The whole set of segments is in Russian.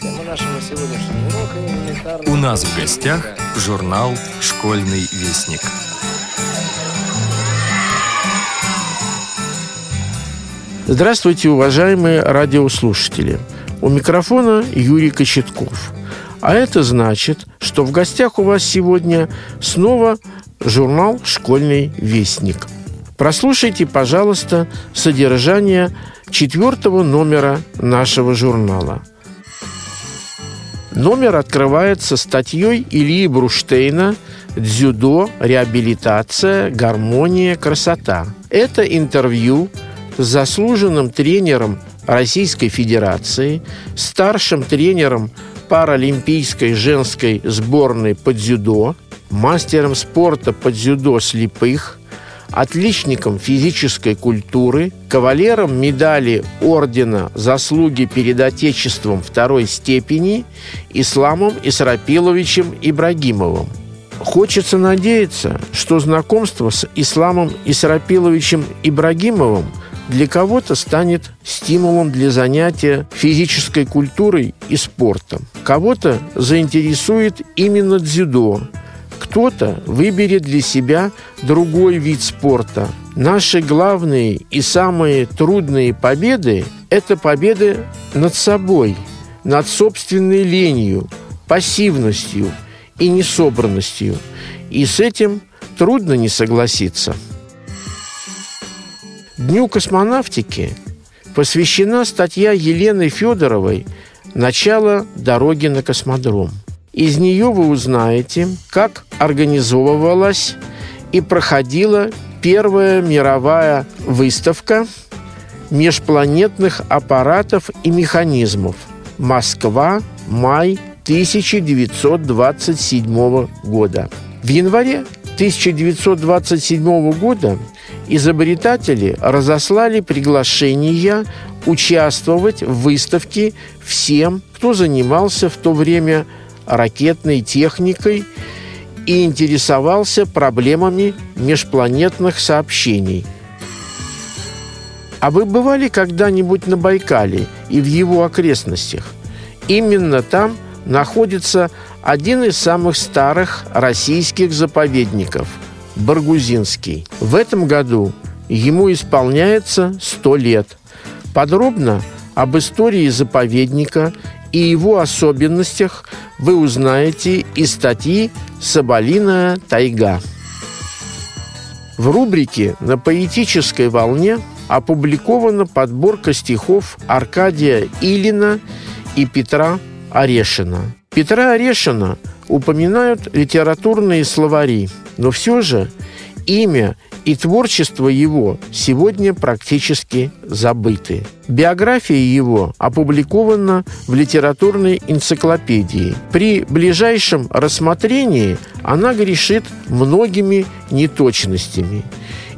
У нас в гостях журнал «Школьный вестник». Здравствуйте, уважаемые радиослушатели. У микрофона Юрий Кочетков. А это значит, что в гостях у вас сегодня снова журнал «Школьный вестник». Прослушайте, пожалуйста, содержание четвертого номера нашего журнала. Номер открывается статьей Ильи Бруштейна «Дзюдо, реабилитация, гармония, красота». Это интервью с заслуженным тренером Российской Федерации, старшим тренером паралимпийской женской сборной по дзюдо, мастером спорта по дзюдо слепых, отличником физической культуры, кавалером медали Ордена «Заслуги перед Отечеством» второй степени Исламом Исрапиловичем Ибрагимовым. Хочется надеяться, что знакомство с Исламом Исрапиловичем Ибрагимовым для кого-то станет стимулом для занятия физической культурой и спортом. Кого-то заинтересует именно дзюдо, кто-то выберет для себя другой вид спорта. Наши главные и самые трудные победы – это победы над собой, над собственной ленью, пассивностью и несобранностью. И с этим трудно не согласиться. Дню космонавтики посвящена статья Елены Федоровой «Начало дороги на космодром». Из нее вы узнаете, как организовывалась и проходила первая мировая выставка межпланетных аппаратов и механизмов «Москва. Май 1927 года». В январе 1927 года изобретатели разослали приглашения участвовать в выставке всем, кто занимался в то время ракетной техникой и интересовался проблемами межпланетных сообщений. А вы бывали когда-нибудь на Байкале и в его окрестностях? Именно там находится один из самых старых российских заповедников – Баргузинский. В этом году ему исполняется 100 лет. Подробно об истории заповедника и его особенностях вы узнаете из статьи «Соболиная тайга». В рубрике «На поэтической волне» опубликована подборка стихов Аркадия Илина и Петра Орешина. Петра Орешина упоминают литературные словари, но все же имя и творчество его сегодня практически забыты. Биография его опубликована в литературной энциклопедии. При ближайшем рассмотрении она грешит многими неточностями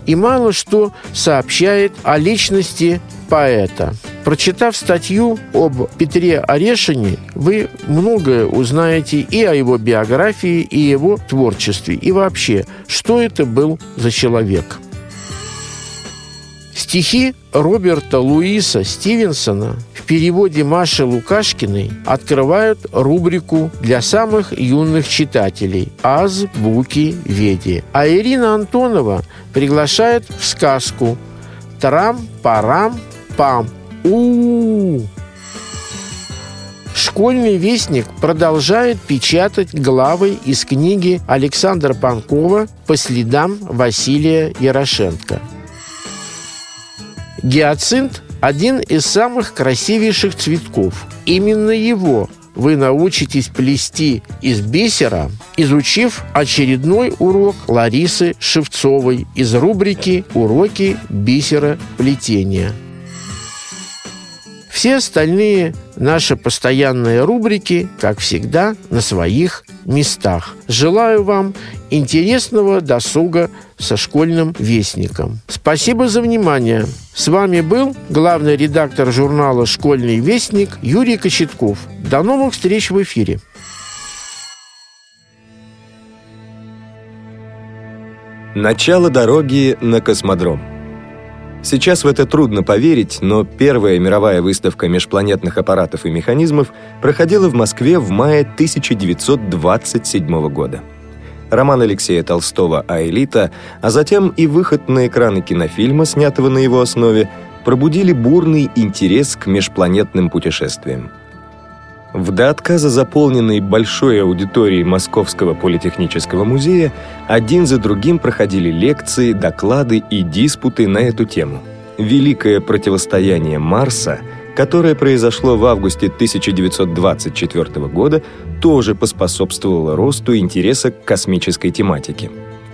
и мало что сообщает о личности поэта. Прочитав статью об Петре Орешине, вы многое узнаете и о его биографии, и его творчестве, и вообще, что это был за человек. Стихи Роберта Луиса Стивенсона в переводе Маши Лукашкиной открывают рубрику для самых юных читателей «Аз Буки Веди». А Ирина Антонова приглашает в сказку «Трам-парам-пам» у, Школьный вестник продолжает печатать главы из книги Александра Панкова «По следам Василия Ярошенко». Гиацинт – один из самых красивейших цветков. Именно его вы научитесь плести из бисера, изучив очередной урок Ларисы Шевцовой из рубрики «Уроки бисера плетения». Все остальные наши постоянные рубрики, как всегда, на своих местах. Желаю вам интересного досуга со школьным вестником. Спасибо за внимание. С вами был главный редактор журнала «Школьный вестник» Юрий Кочетков. До новых встреч в эфире. Начало дороги на космодром. Сейчас в это трудно поверить, но первая мировая выставка межпланетных аппаратов и механизмов проходила в Москве в мае 1927 года. Роман Алексея Толстого «Аэлита», а затем и выход на экраны кинофильма, снятого на его основе, пробудили бурный интерес к межпланетным путешествиям. В до отказа заполненной большой аудитории Московского политехнического музея один за другим проходили лекции, доклады и диспуты на эту тему. Великое противостояние Марса, которое произошло в августе 1924 года, тоже поспособствовало росту интереса к космической тематике.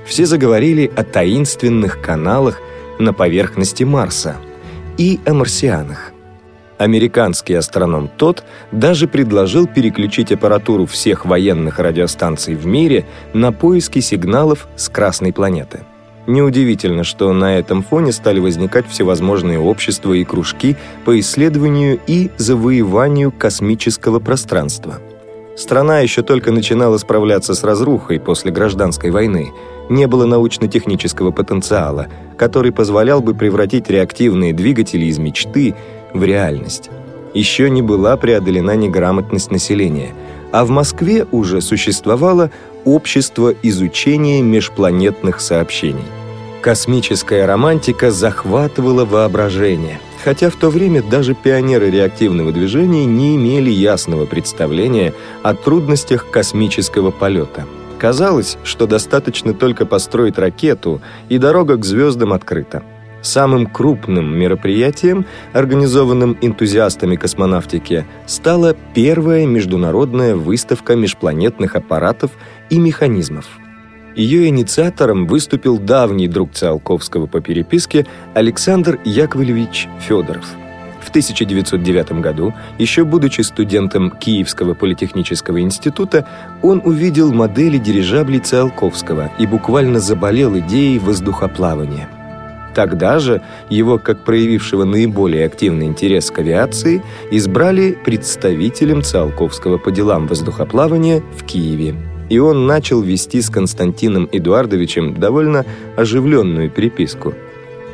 Все заговорили о таинственных каналах на поверхности Марса и о марсианах. Американский астроном тот даже предложил переключить аппаратуру всех военных радиостанций в мире на поиски сигналов с Красной планеты. Неудивительно, что на этом фоне стали возникать всевозможные общества и кружки по исследованию и завоеванию космического пространства. Страна еще только начинала справляться с разрухой после гражданской войны. Не было научно-технического потенциала, который позволял бы превратить реактивные двигатели из мечты в реальность. Еще не была преодолена неграмотность населения, а в Москве уже существовало общество изучения межпланетных сообщений. Космическая романтика захватывала воображение, хотя в то время даже пионеры реактивного движения не имели ясного представления о трудностях космического полета. Казалось, что достаточно только построить ракету, и дорога к звездам открыта. Самым крупным мероприятием, организованным энтузиастами космонавтики, стала первая международная выставка межпланетных аппаратов и механизмов. Ее инициатором выступил давний друг Циолковского по переписке Александр Яковлевич Федоров. В 1909 году, еще будучи студентом Киевского политехнического института, он увидел модели дирижаблей Циолковского и буквально заболел идеей воздухоплавания – Тогда же его, как проявившего наиболее активный интерес к авиации, избрали представителем Циолковского по делам воздухоплавания в Киеве. И он начал вести с Константином Эдуардовичем довольно оживленную переписку.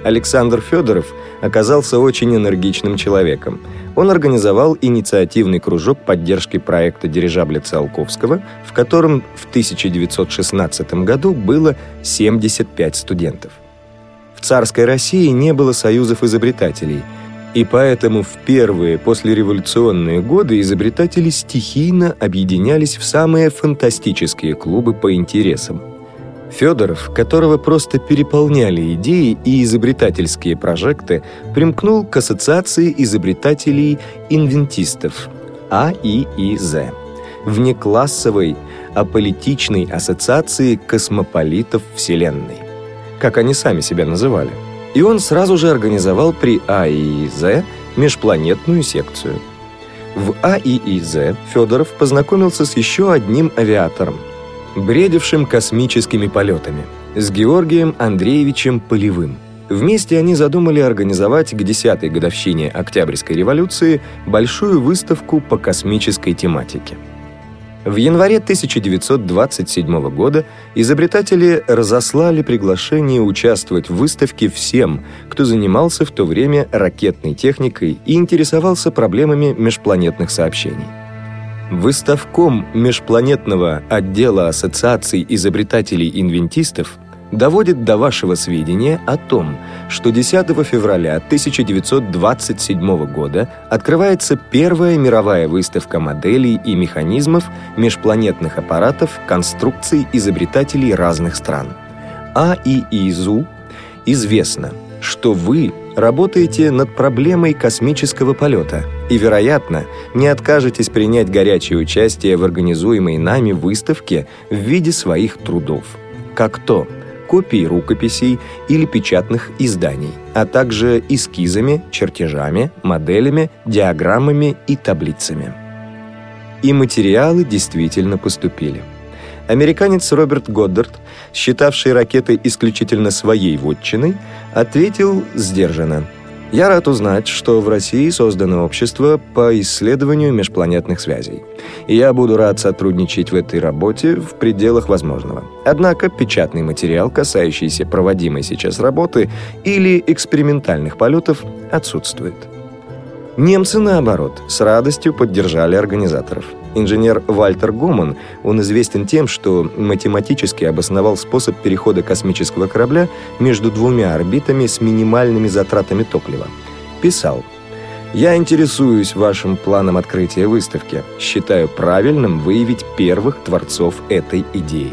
Александр Федоров оказался очень энергичным человеком. Он организовал инициативный кружок поддержки проекта дирижабля Циолковского, в котором в 1916 году было 75 студентов царской России не было союзов изобретателей, и поэтому в первые послереволюционные годы изобретатели стихийно объединялись в самые фантастические клубы по интересам. Федоров, которого просто переполняли идеи и изобретательские прожекты, примкнул к Ассоциации изобретателей-инвентистов АИИЗ, внеклассовой аполитичной ассоциации космополитов Вселенной как они сами себя называли. И он сразу же организовал при АИИЗ межпланетную секцию. В АИИЗ Федоров познакомился с еще одним авиатором, бредившим космическими полетами, с Георгием Андреевичем Полевым. Вместе они задумали организовать к 10-й годовщине Октябрьской революции большую выставку по космической тематике – в январе 1927 года изобретатели разослали приглашение участвовать в выставке всем, кто занимался в то время ракетной техникой и интересовался проблемами межпланетных сообщений. Выставком межпланетного отдела Ассоциаций изобретателей-инвентистов доводит до вашего сведения о том, что 10 февраля 1927 года открывается первая мировая выставка моделей и механизмов межпланетных аппаратов конструкций изобретателей разных стран. А и ИЗУ известно, что вы работаете над проблемой космического полета и, вероятно, не откажетесь принять горячее участие в организуемой нами выставке в виде своих трудов. Как то – копий рукописей или печатных изданий, а также эскизами, чертежами, моделями, диаграммами и таблицами. И материалы действительно поступили. Американец Роберт Годдард, считавший ракеты исключительно своей вотчиной, ответил сдержанно. Я рад узнать, что в России создано общество по исследованию межпланетных связей. И я буду рад сотрудничать в этой работе в пределах возможного. Однако печатный материал, касающийся проводимой сейчас работы или экспериментальных полетов, отсутствует. Немцы, наоборот, с радостью поддержали организаторов. Инженер Вальтер Гоман, он известен тем, что математически обосновал способ перехода космического корабля между двумя орбитами с минимальными затратами топлива. Писал, «Я интересуюсь вашим планом открытия выставки. Считаю правильным выявить первых творцов этой идеи».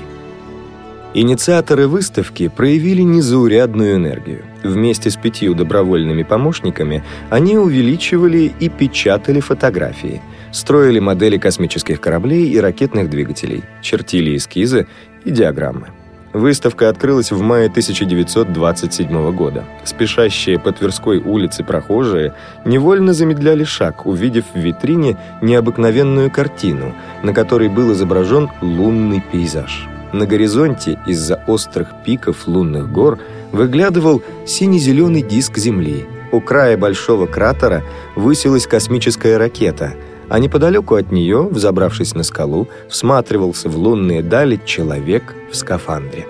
Инициаторы выставки проявили незаурядную энергию. Вместе с пятью добровольными помощниками они увеличивали и печатали фотографии, строили модели космических кораблей и ракетных двигателей, чертили эскизы и диаграммы. Выставка открылась в мае 1927 года. Спешащие по Тверской улице прохожие невольно замедляли шаг, увидев в витрине необыкновенную картину, на которой был изображен лунный пейзаж. На горизонте из-за острых пиков лунных гор выглядывал сине-зеленый диск Земли. У края большого кратера высилась космическая ракета, а неподалеку от нее, взобравшись на скалу, всматривался в лунные дали человек в скафандре.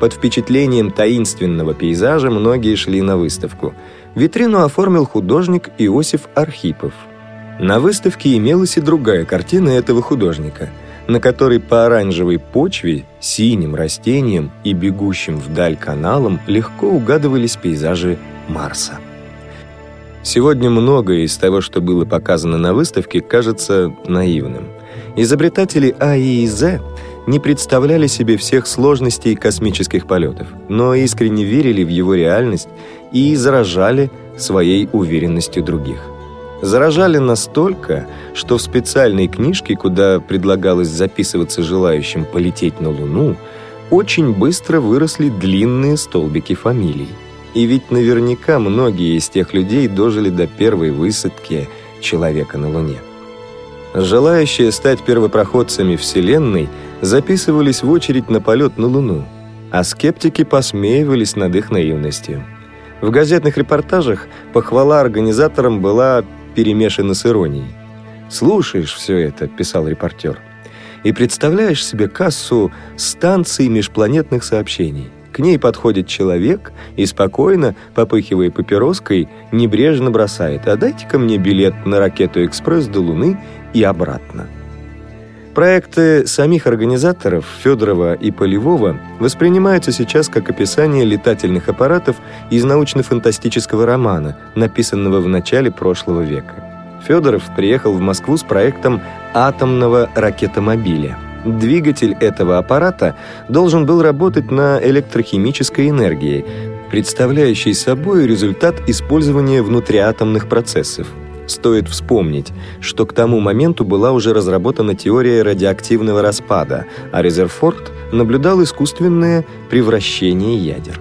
Под впечатлением таинственного пейзажа многие шли на выставку. Витрину оформил художник Иосиф Архипов. На выставке имелась и другая картина этого художника – на которой по оранжевой почве, синим растениям и бегущим вдаль каналам легко угадывались пейзажи Марса. Сегодня многое из того, что было показано на выставке, кажется наивным. Изобретатели А и З не представляли себе всех сложностей космических полетов, но искренне верили в его реальность и заражали своей уверенностью других заражали настолько, что в специальной книжке, куда предлагалось записываться желающим полететь на Луну, очень быстро выросли длинные столбики фамилий. И ведь наверняка многие из тех людей дожили до первой высадки человека на Луне. Желающие стать первопроходцами Вселенной записывались в очередь на полет на Луну, а скептики посмеивались над их наивностью. В газетных репортажах похвала организаторам была перемешано с иронией. «Слушаешь все это», — писал репортер, «и представляешь себе кассу станции межпланетных сообщений. К ней подходит человек и спокойно, попыхивая папироской, небрежно бросает «А дайте-ка мне билет на ракету «Экспресс» до Луны и обратно». Проекты самих организаторов Федорова и Полевого воспринимаются сейчас как описание летательных аппаратов из научно-фантастического романа, написанного в начале прошлого века. Федоров приехал в Москву с проектом атомного ракетомобиля. Двигатель этого аппарата должен был работать на электрохимической энергии, представляющей собой результат использования внутриатомных процессов – Стоит вспомнить, что к тому моменту была уже разработана теория радиоактивного распада, а Резерфорд наблюдал искусственное превращение ядер.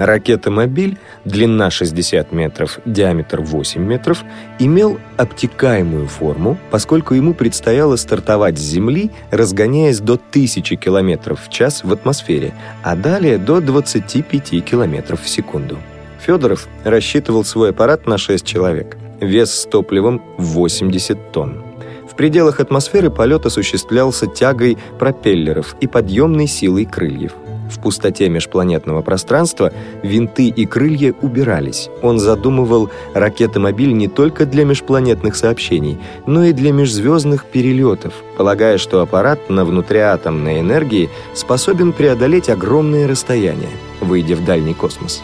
Ракета-мобиль, длина 60 метров, диаметр 8 метров, имел обтекаемую форму, поскольку ему предстояло стартовать с Земли, разгоняясь до 1000 км в час в атмосфере, а далее до 25 км в секунду. Федоров рассчитывал свой аппарат на 6 человек – вес с топливом 80 тонн. В пределах атмосферы полет осуществлялся тягой пропеллеров и подъемной силой крыльев. В пустоте межпланетного пространства винты и крылья убирались. Он задумывал ракетомобиль не только для межпланетных сообщений, но и для межзвездных перелетов, полагая, что аппарат на внутриатомной энергии способен преодолеть огромные расстояния, выйдя в дальний космос.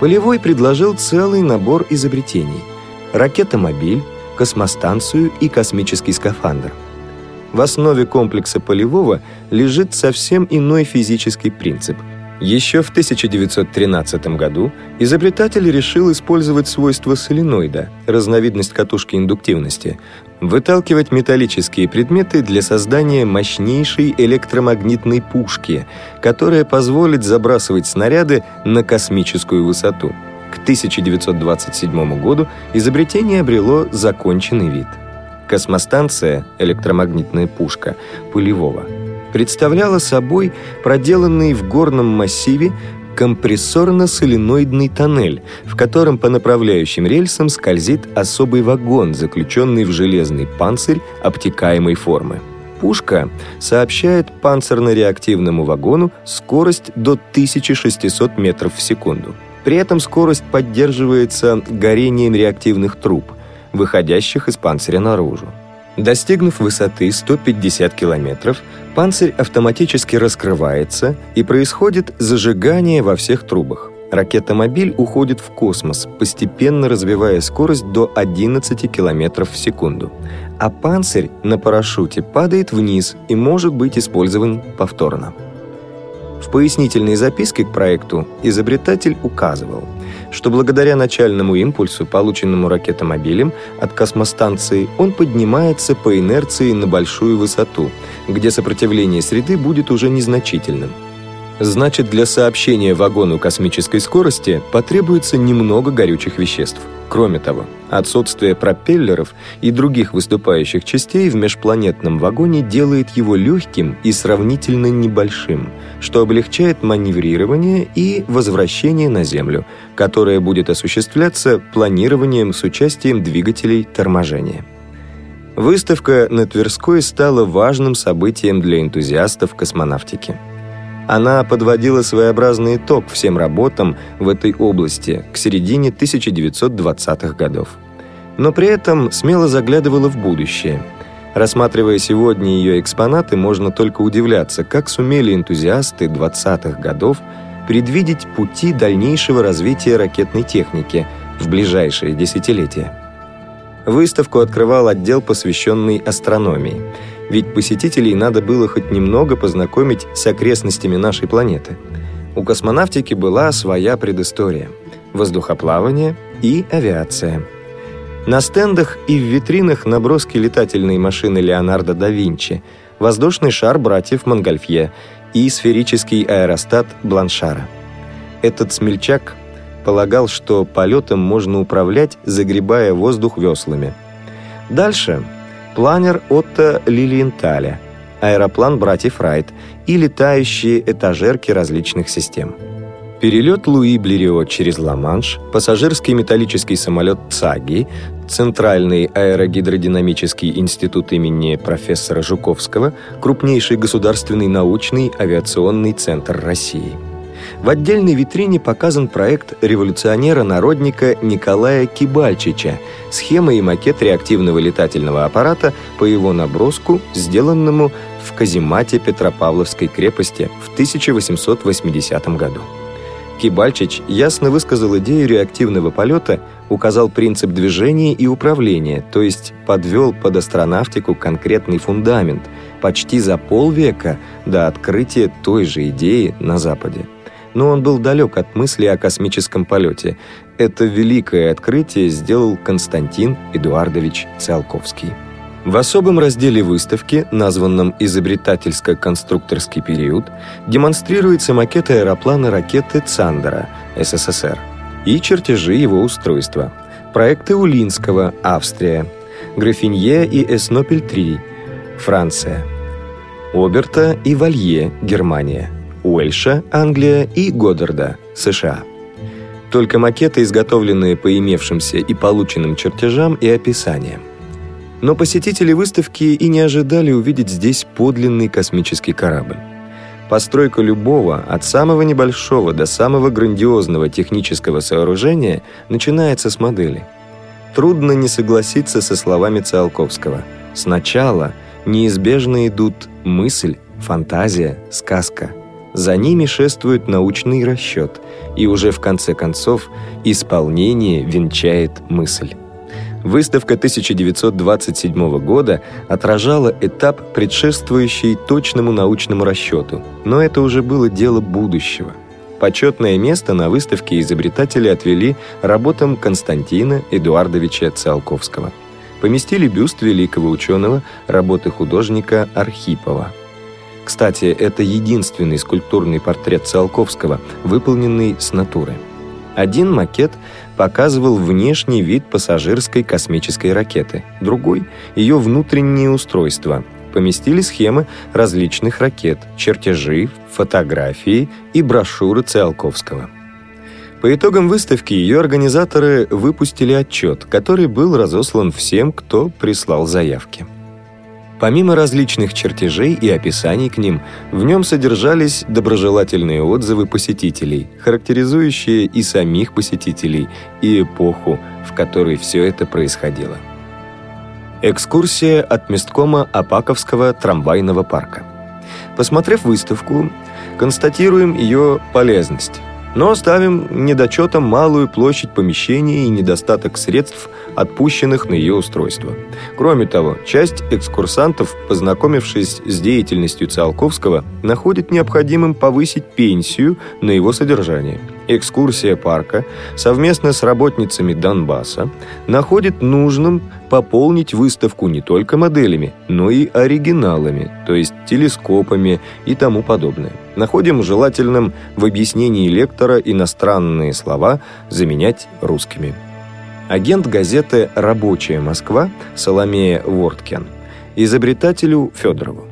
Полевой предложил целый набор изобретений – ракетомобиль, космостанцию и космический скафандр. В основе комплекса полевого лежит совсем иной физический принцип. Еще в 1913 году изобретатель решил использовать свойства соленоида, разновидность катушки индуктивности, выталкивать металлические предметы для создания мощнейшей электромагнитной пушки, которая позволит забрасывать снаряды на космическую высоту. К 1927 году изобретение обрело законченный вид. Космостанция «Электромагнитная пушка» Пылевого представляла собой проделанный в горном массиве компрессорно-соленоидный тоннель, в котором по направляющим рельсам скользит особый вагон, заключенный в железный панцирь обтекаемой формы. Пушка сообщает панцирно-реактивному вагону скорость до 1600 метров в секунду. При этом скорость поддерживается горением реактивных труб, выходящих из панциря наружу. Достигнув высоты 150 километров, панцирь автоматически раскрывается и происходит зажигание во всех трубах. Ракета-мобиль уходит в космос, постепенно развивая скорость до 11 километров в секунду. А панцирь на парашюте падает вниз и может быть использован повторно. В пояснительной записке к проекту изобретатель указывал, что благодаря начальному импульсу, полученному ракетомобилем от космостанции, он поднимается по инерции на большую высоту, где сопротивление среды будет уже незначительным – Значит, для сообщения вагону космической скорости потребуется немного горючих веществ. Кроме того, отсутствие пропеллеров и других выступающих частей в межпланетном вагоне делает его легким и сравнительно небольшим, что облегчает маневрирование и возвращение на Землю, которое будет осуществляться планированием с участием двигателей торможения. Выставка на Тверской стала важным событием для энтузиастов космонавтики. Она подводила своеобразный итог всем работам в этой области к середине 1920-х годов. Но при этом смело заглядывала в будущее. Рассматривая сегодня ее экспонаты, можно только удивляться, как сумели энтузиасты 20-х годов предвидеть пути дальнейшего развития ракетной техники в ближайшие десятилетия. Выставку открывал отдел, посвященный астрономии – ведь посетителей надо было хоть немного познакомить с окрестностями нашей планеты. У космонавтики была своя предыстория – воздухоплавание и авиация. На стендах и в витринах наброски летательной машины Леонардо да Винчи, воздушный шар братьев Монгольфье и сферический аэростат Бланшара. Этот смельчак полагал, что полетом можно управлять, загребая воздух веслами. Дальше планер Отто Лилиенталя, аэроплан братьев Райт и летающие этажерки различных систем. Перелет Луи Блериот через Ла-Манш, пассажирский металлический самолет ЦАГИ, Центральный аэрогидродинамический институт имени профессора Жуковского, крупнейший государственный научный авиационный центр России – в отдельной витрине показан проект революционера-народника Николая Кибальчича, схема и макет реактивного летательного аппарата по его наброску, сделанному в каземате Петропавловской крепости в 1880 году. Кибальчич ясно высказал идею реактивного полета, указал принцип движения и управления, то есть подвел под астронавтику конкретный фундамент почти за полвека до открытия той же идеи на Западе но он был далек от мысли о космическом полете. Это великое открытие сделал Константин Эдуардович Циолковский. В особом разделе выставки, названном «Изобретательско-конструкторский период», демонстрируется макет аэроплана ракеты «Цандера» СССР и чертежи его устройства. Проекты Улинского, Австрия, Графинье и Эснопель-3, Франция, Оберта и Валье, Германия – Уэльша, Англия и Годдарда, США. Только макеты, изготовленные по имевшимся и полученным чертежам и описаниям. Но посетители выставки и не ожидали увидеть здесь подлинный космический корабль. Постройка любого, от самого небольшого до самого грандиозного технического сооружения, начинается с модели. Трудно не согласиться со словами Циолковского. Сначала неизбежно идут мысль, фантазия, сказка – за ними шествует научный расчет, и уже в конце концов исполнение венчает мысль. Выставка 1927 года отражала этап, предшествующий точному научному расчету, но это уже было дело будущего. Почетное место на выставке изобретатели отвели работам Константина Эдуардовича Циолковского. Поместили бюст великого ученого, работы художника Архипова – кстати, это единственный скульптурный портрет Циолковского, выполненный с натуры. Один макет показывал внешний вид пассажирской космической ракеты, другой — ее внутреннее устройство, поместили схемы различных ракет, чертежи, фотографии и брошюры Циолковского. По итогам выставки ее организаторы выпустили отчет, который был разослан всем, кто прислал заявки. Помимо различных чертежей и описаний к ним, в нем содержались доброжелательные отзывы посетителей, характеризующие и самих посетителей, и эпоху, в которой все это происходило. Экскурсия от месткома Апаковского трамвайного парка. Посмотрев выставку, констатируем ее полезность – но ставим недочетом малую площадь помещения и недостаток средств, отпущенных на ее устройство. Кроме того, часть экскурсантов, познакомившись с деятельностью Циолковского, находит необходимым повысить пенсию на его содержание. Экскурсия парка совместно с работницами Донбасса находит нужным пополнить выставку не только моделями, но и оригиналами, то есть телескопами и тому подобное. Находим желательным в объяснении лектора иностранные слова заменять русскими. Агент газеты «Рабочая Москва» Соломея Вордкен изобретателю Федорову.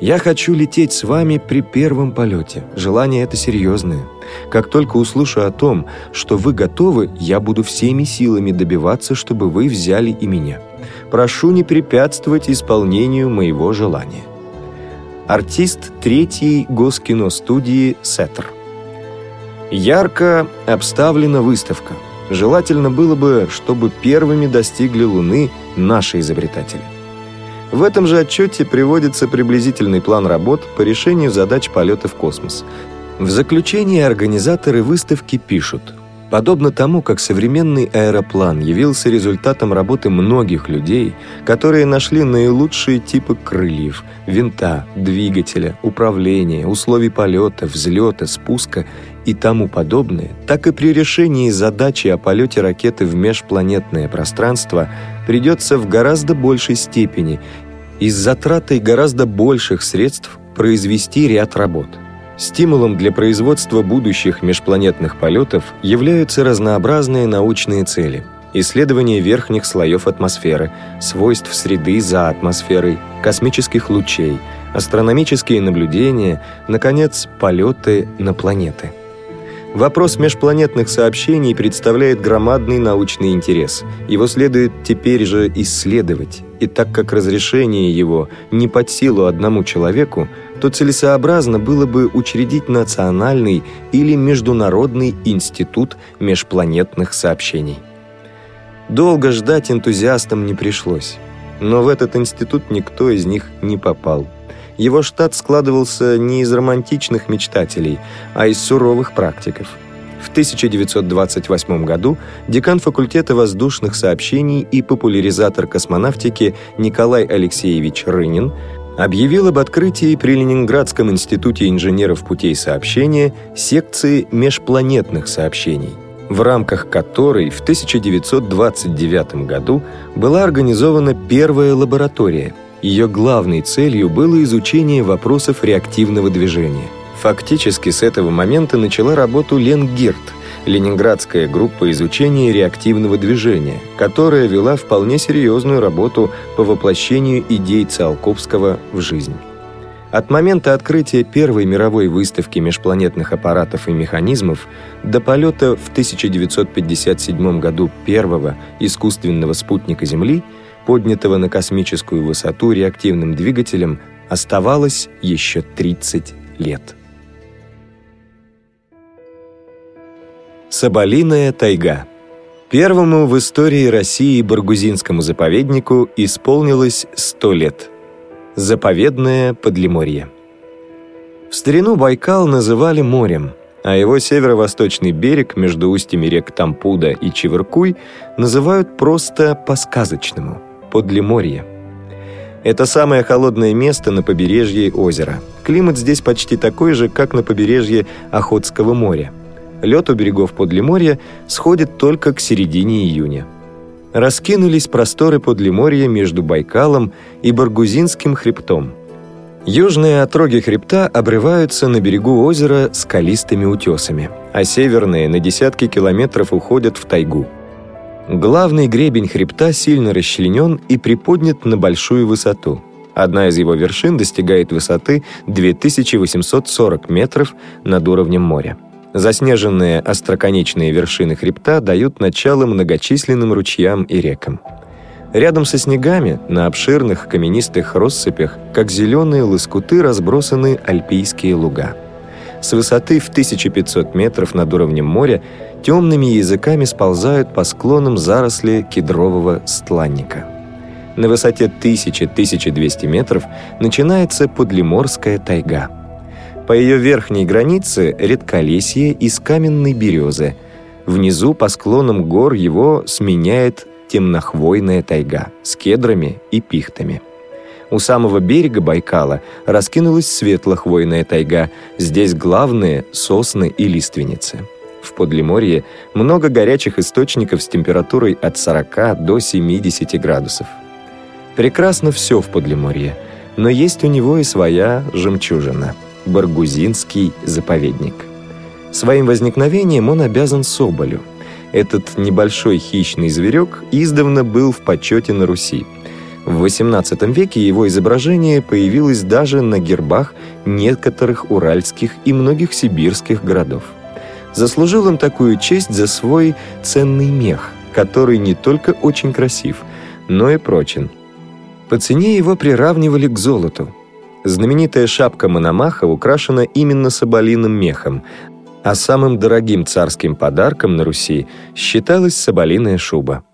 «Я хочу лететь с вами при первом полете. Желание это серьезное. Как только услышу о том, что вы готовы, я буду всеми силами добиваться, чтобы вы взяли и меня. Прошу не препятствовать исполнению моего желания артист третьей госкиностудии «Сеттер». Ярко обставлена выставка. Желательно было бы, чтобы первыми достигли Луны наши изобретатели. В этом же отчете приводится приблизительный план работ по решению задач полета в космос. В заключении организаторы выставки пишут – Подобно тому, как современный аэроплан явился результатом работы многих людей, которые нашли наилучшие типы крыльев, винта, двигателя, управления, условий полета, взлета, спуска и тому подобное, так и при решении задачи о полете ракеты в межпланетное пространство придется в гораздо большей степени и с затратой гораздо больших средств произвести ряд работ – Стимулом для производства будущих межпланетных полетов являются разнообразные научные цели. Исследование верхних слоев атмосферы, свойств среды за атмосферой, космических лучей, астрономические наблюдения, наконец, полеты на планеты – Вопрос межпланетных сообщений представляет громадный научный интерес. Его следует теперь же исследовать. И так как разрешение его не под силу одному человеку, то целесообразно было бы учредить национальный или международный институт межпланетных сообщений. Долго ждать энтузиастам не пришлось. Но в этот институт никто из них не попал – его штат складывался не из романтичных мечтателей, а из суровых практиков. В 1928 году декан факультета воздушных сообщений и популяризатор космонавтики Николай Алексеевич Рынин объявил об открытии при Ленинградском институте инженеров путей сообщения секции межпланетных сообщений, в рамках которой в 1929 году была организована первая лаборатория – ее главной целью было изучение вопросов реактивного движения. Фактически с этого момента начала работу Ленгирт, ленинградская группа изучения реактивного движения, которая вела вполне серьезную работу по воплощению идей Циолковского в жизнь. От момента открытия первой мировой выставки межпланетных аппаратов и механизмов до полета в 1957 году первого искусственного спутника Земли – поднятого на космическую высоту реактивным двигателем, оставалось еще 30 лет. Соболиная тайга Первому в истории России Баргузинскому заповеднику исполнилось 100 лет. Заповедное Подлиморье. В старину Байкал называли морем, а его северо-восточный берег между устьями рек Тампуда и Чеверкуй называют просто по-сказочному – Подлиморье. Это самое холодное место на побережье озера. Климат здесь почти такой же, как на побережье Охотского моря. Лед у берегов Подлиморья сходит только к середине июня. Раскинулись просторы Подлиморья между Байкалом и Баргузинским хребтом. Южные отроги хребта обрываются на берегу озера скалистыми утесами, а северные на десятки километров уходят в тайгу. Главный гребень хребта сильно расчленен и приподнят на большую высоту. Одна из его вершин достигает высоты 2840 метров над уровнем моря. Заснеженные остроконечные вершины хребта дают начало многочисленным ручьям и рекам. Рядом со снегами, на обширных каменистых россыпях, как зеленые лоскуты, разбросаны альпийские луга. С высоты в 1500 метров над уровнем моря темными языками сползают по склонам заросли кедрового стланника. На высоте 1000-1200 метров начинается подлиморская тайга. По ее верхней границе редколесье из каменной березы. Внизу по склонам гор его сменяет темнохвойная тайга с кедрами и пихтами. У самого берега Байкала раскинулась светлохвойная тайга, здесь главные сосны и лиственницы. В Подлиморье много горячих источников с температурой от 40 до 70 градусов. Прекрасно все в Подлиморье, но есть у него и своя жемчужина – Баргузинский заповедник. Своим возникновением он обязан Соболю – этот небольшой хищный зверек издавна был в почете на Руси. В XVIII веке его изображение появилось даже на гербах некоторых уральских и многих сибирских городов. Заслужил он такую честь за свой ценный мех, который не только очень красив, но и прочен. По цене его приравнивали к золоту. Знаменитая шапка Мономаха украшена именно соболиным мехом, а самым дорогим царским подарком на Руси считалась соболиная шуба.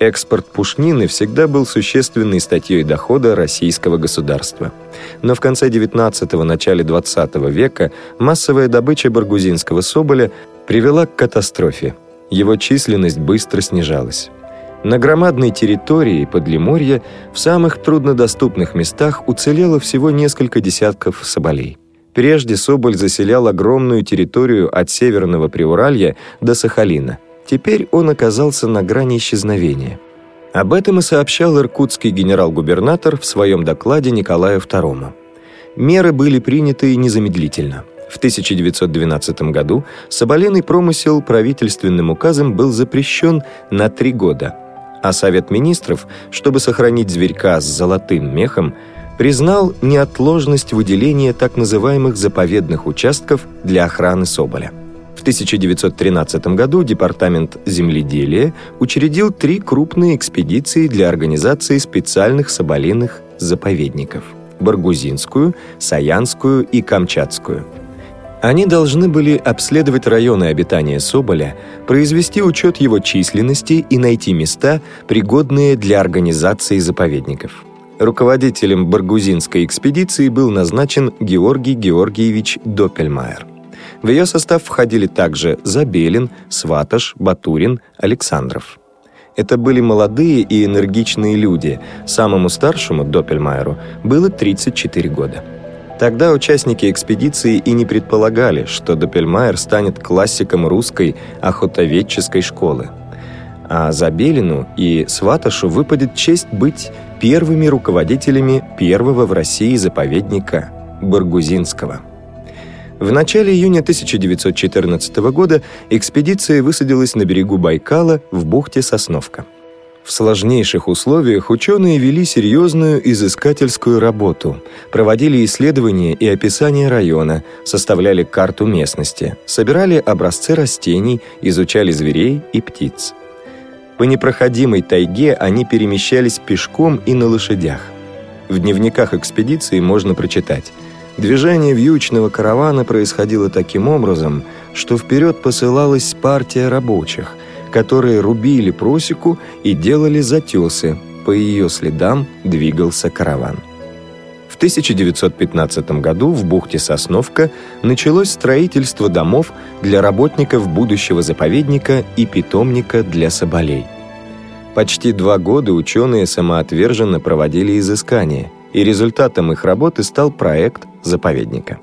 Экспорт пушнины всегда был существенной статьей дохода российского государства. Но в конце XIX – начале XX века массовая добыча баргузинского соболя привела к катастрофе. Его численность быстро снижалась. На громадной территории Подлиморья в самых труднодоступных местах уцелело всего несколько десятков соболей. Прежде Соболь заселял огромную территорию от Северного Приуралья до Сахалина. Теперь он оказался на грани исчезновения. Об этом и сообщал иркутский генерал-губернатор в своем докладе Николаю II. Меры были приняты незамедлительно. В 1912 году соболиный промысел правительственным указом был запрещен на три года, а Совет министров, чтобы сохранить зверька с золотым мехом, признал неотложность выделения так называемых заповедных участков для охраны соболя. В 1913 году Департамент земледелия учредил три крупные экспедиции для организации специальных соболиных заповедников – Баргузинскую, Саянскую и Камчатскую. Они должны были обследовать районы обитания соболя, произвести учет его численности и найти места, пригодные для организации заповедников – Руководителем Баргузинской экспедиции был назначен Георгий Георгиевич Доппельмайер. В ее состав входили также Забелин, Сваташ, Батурин, Александров. Это были молодые и энергичные люди. Самому старшему, Доппельмайеру, было 34 года. Тогда участники экспедиции и не предполагали, что Доппельмайер станет классиком русской охотоведческой школы. А Забелину и Сваташу выпадет честь быть первыми руководителями первого в России заповедника Баргузинского. В начале июня 1914 года экспедиция высадилась на берегу Байкала в бухте Сосновка. В сложнейших условиях ученые вели серьезную изыскательскую работу, проводили исследования и описание района, составляли карту местности, собирали образцы растений, изучали зверей и птиц. По непроходимой тайге они перемещались пешком и на лошадях. В дневниках экспедиции можно прочитать Движение вьючного каравана происходило таким образом, что вперед посылалась партия рабочих, которые рубили просеку и делали затесы. По ее следам двигался караван. В 1915 году в бухте Сосновка началось строительство домов для работников будущего заповедника и питомника для соболей. Почти два года ученые самоотверженно проводили изыскания, и результатом их работы стал проект заповедника.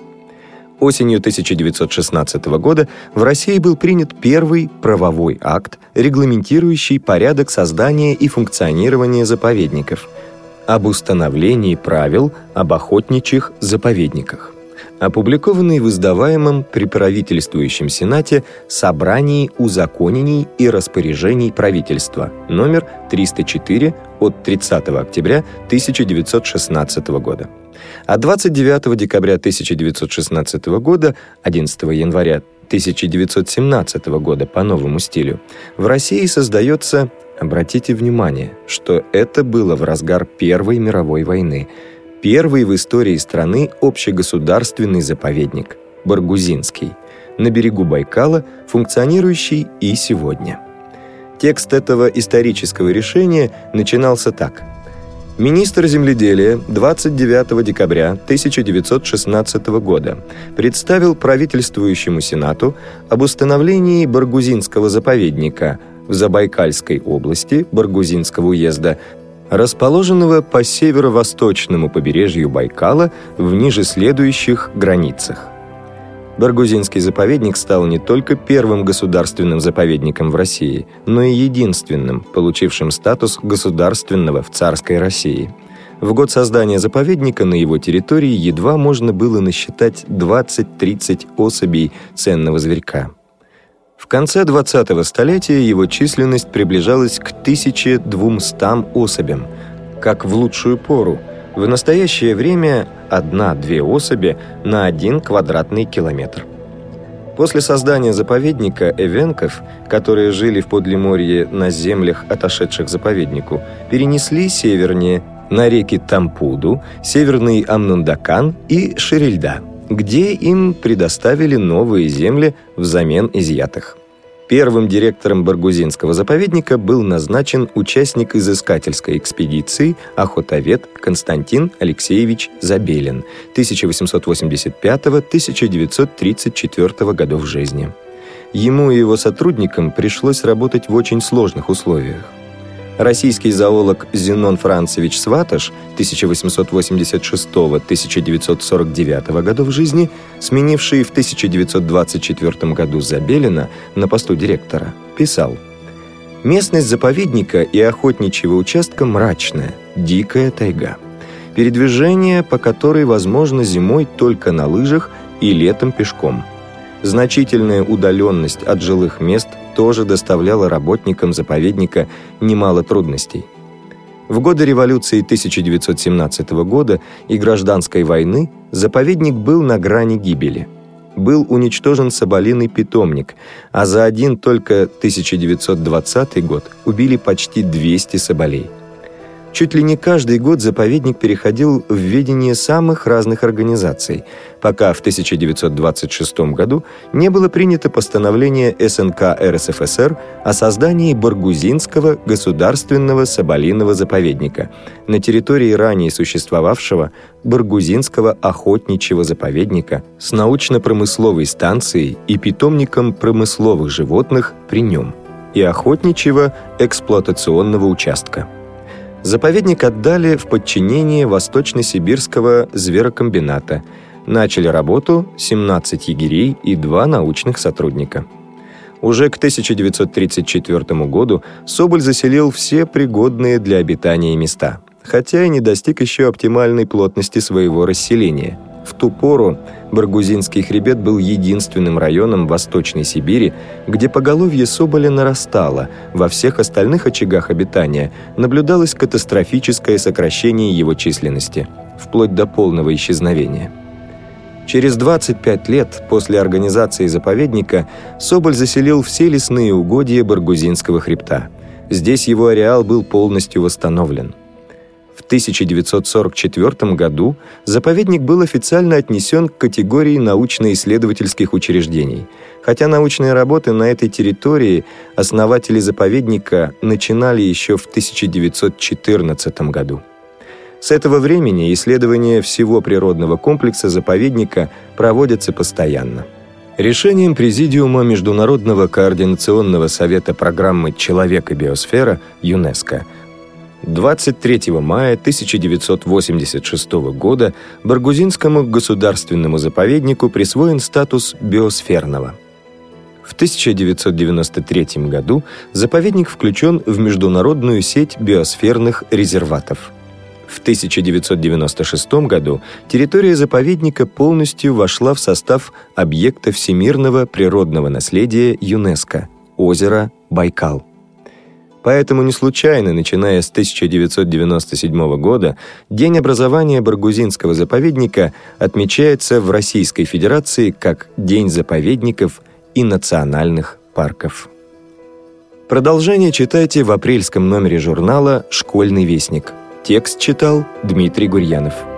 Осенью 1916 года в России был принят первый правовой акт, регламентирующий порядок создания и функционирования заповедников – об установлении правил об охотничьих заповедниках. Опубликованный в издаваемом при правительствующем Сенате «Собрании узаконений и распоряжений правительства» номер 304 от 30 октября 1916 года. А 29 декабря 1916 года, 11 января 1917 года по новому стилю, в России создается, обратите внимание, что это было в разгар Первой мировой войны – Первый в истории страны общегосударственный заповедник – Баргузинский, на берегу Байкала, функционирующий и сегодня. Текст этого исторического решения начинался так. Министр земледелия 29 декабря 1916 года представил правительствующему Сенату об установлении Баргузинского заповедника в Забайкальской области Баргузинского уезда расположенного по северо-восточному побережью Байкала в ниже следующих границах. Баргузинский заповедник стал не только первым государственным заповедником в России, но и единственным, получившим статус государственного в царской России. В год создания заповедника на его территории едва можно было насчитать 20-30 особей ценного зверька. В конце 20-го столетия его численность приближалась к 1200 особям, как в лучшую пору. В настоящее время одна-две особи на один квадратный километр. После создания заповедника эвенков, которые жили в Подлиморье на землях, отошедших заповеднику, перенесли севернее на реки Тампуду, Северный Амнундакан и Ширильда – где им предоставили новые земли взамен изъятых. Первым директором Баргузинского заповедника был назначен участник изыскательской экспедиции охотовед Константин Алексеевич Забелин 1885-1934 годов жизни. Ему и его сотрудникам пришлось работать в очень сложных условиях. Российский зоолог Зенон Францевич Сваташ 1886-1949 годов жизни, сменивший в 1924 году Забелина на посту директора, писал «Местность заповедника и охотничьего участка мрачная, дикая тайга. Передвижение, по которой возможно зимой только на лыжах и летом пешком – Значительная удаленность от жилых мест тоже доставляла работникам заповедника немало трудностей. В годы революции 1917 года и гражданской войны заповедник был на грани гибели. Был уничтожен соболиный питомник, а за один только 1920 год убили почти 200 соболей. Чуть ли не каждый год заповедник переходил в ведение самых разных организаций, пока в 1926 году не было принято постановление СНК РСФСР о создании Баргузинского государственного соболиного заповедника на территории ранее существовавшего Баргузинского охотничьего заповедника с научно-промысловой станцией и питомником промысловых животных при нем и охотничьего эксплуатационного участка. Заповедник отдали в подчинение Восточно-Сибирского зверокомбината. Начали работу 17 егерей и два научных сотрудника. Уже к 1934 году Соболь заселил все пригодные для обитания места, хотя и не достиг еще оптимальной плотности своего расселения – в ту пору Баргузинский хребет был единственным районом Восточной Сибири, где поголовье соболя нарастало, во всех остальных очагах обитания наблюдалось катастрофическое сокращение его численности, вплоть до полного исчезновения. Через 25 лет после организации заповедника Соболь заселил все лесные угодья Баргузинского хребта. Здесь его ареал был полностью восстановлен – в 1944 году заповедник был официально отнесен к категории научно-исследовательских учреждений, хотя научные работы на этой территории основатели заповедника начинали еще в 1914 году. С этого времени исследования всего природного комплекса заповедника проводятся постоянно. Решением Президиума Международного координационного совета программы «Человек и биосфера» ЮНЕСКО – 23 мая 1986 года Баргузинскому государственному заповеднику присвоен статус биосферного. В 1993 году заповедник включен в международную сеть биосферных резерватов. В 1996 году территория заповедника полностью вошла в состав объекта всемирного природного наследия ЮНЕСКО озеро Байкал. Поэтому не случайно, начиная с 1997 года, День образования Баргузинского заповедника отмечается в Российской Федерации как День заповедников и национальных парков. Продолжение читайте в апрельском номере журнала «Школьный вестник». Текст читал Дмитрий Гурьянов.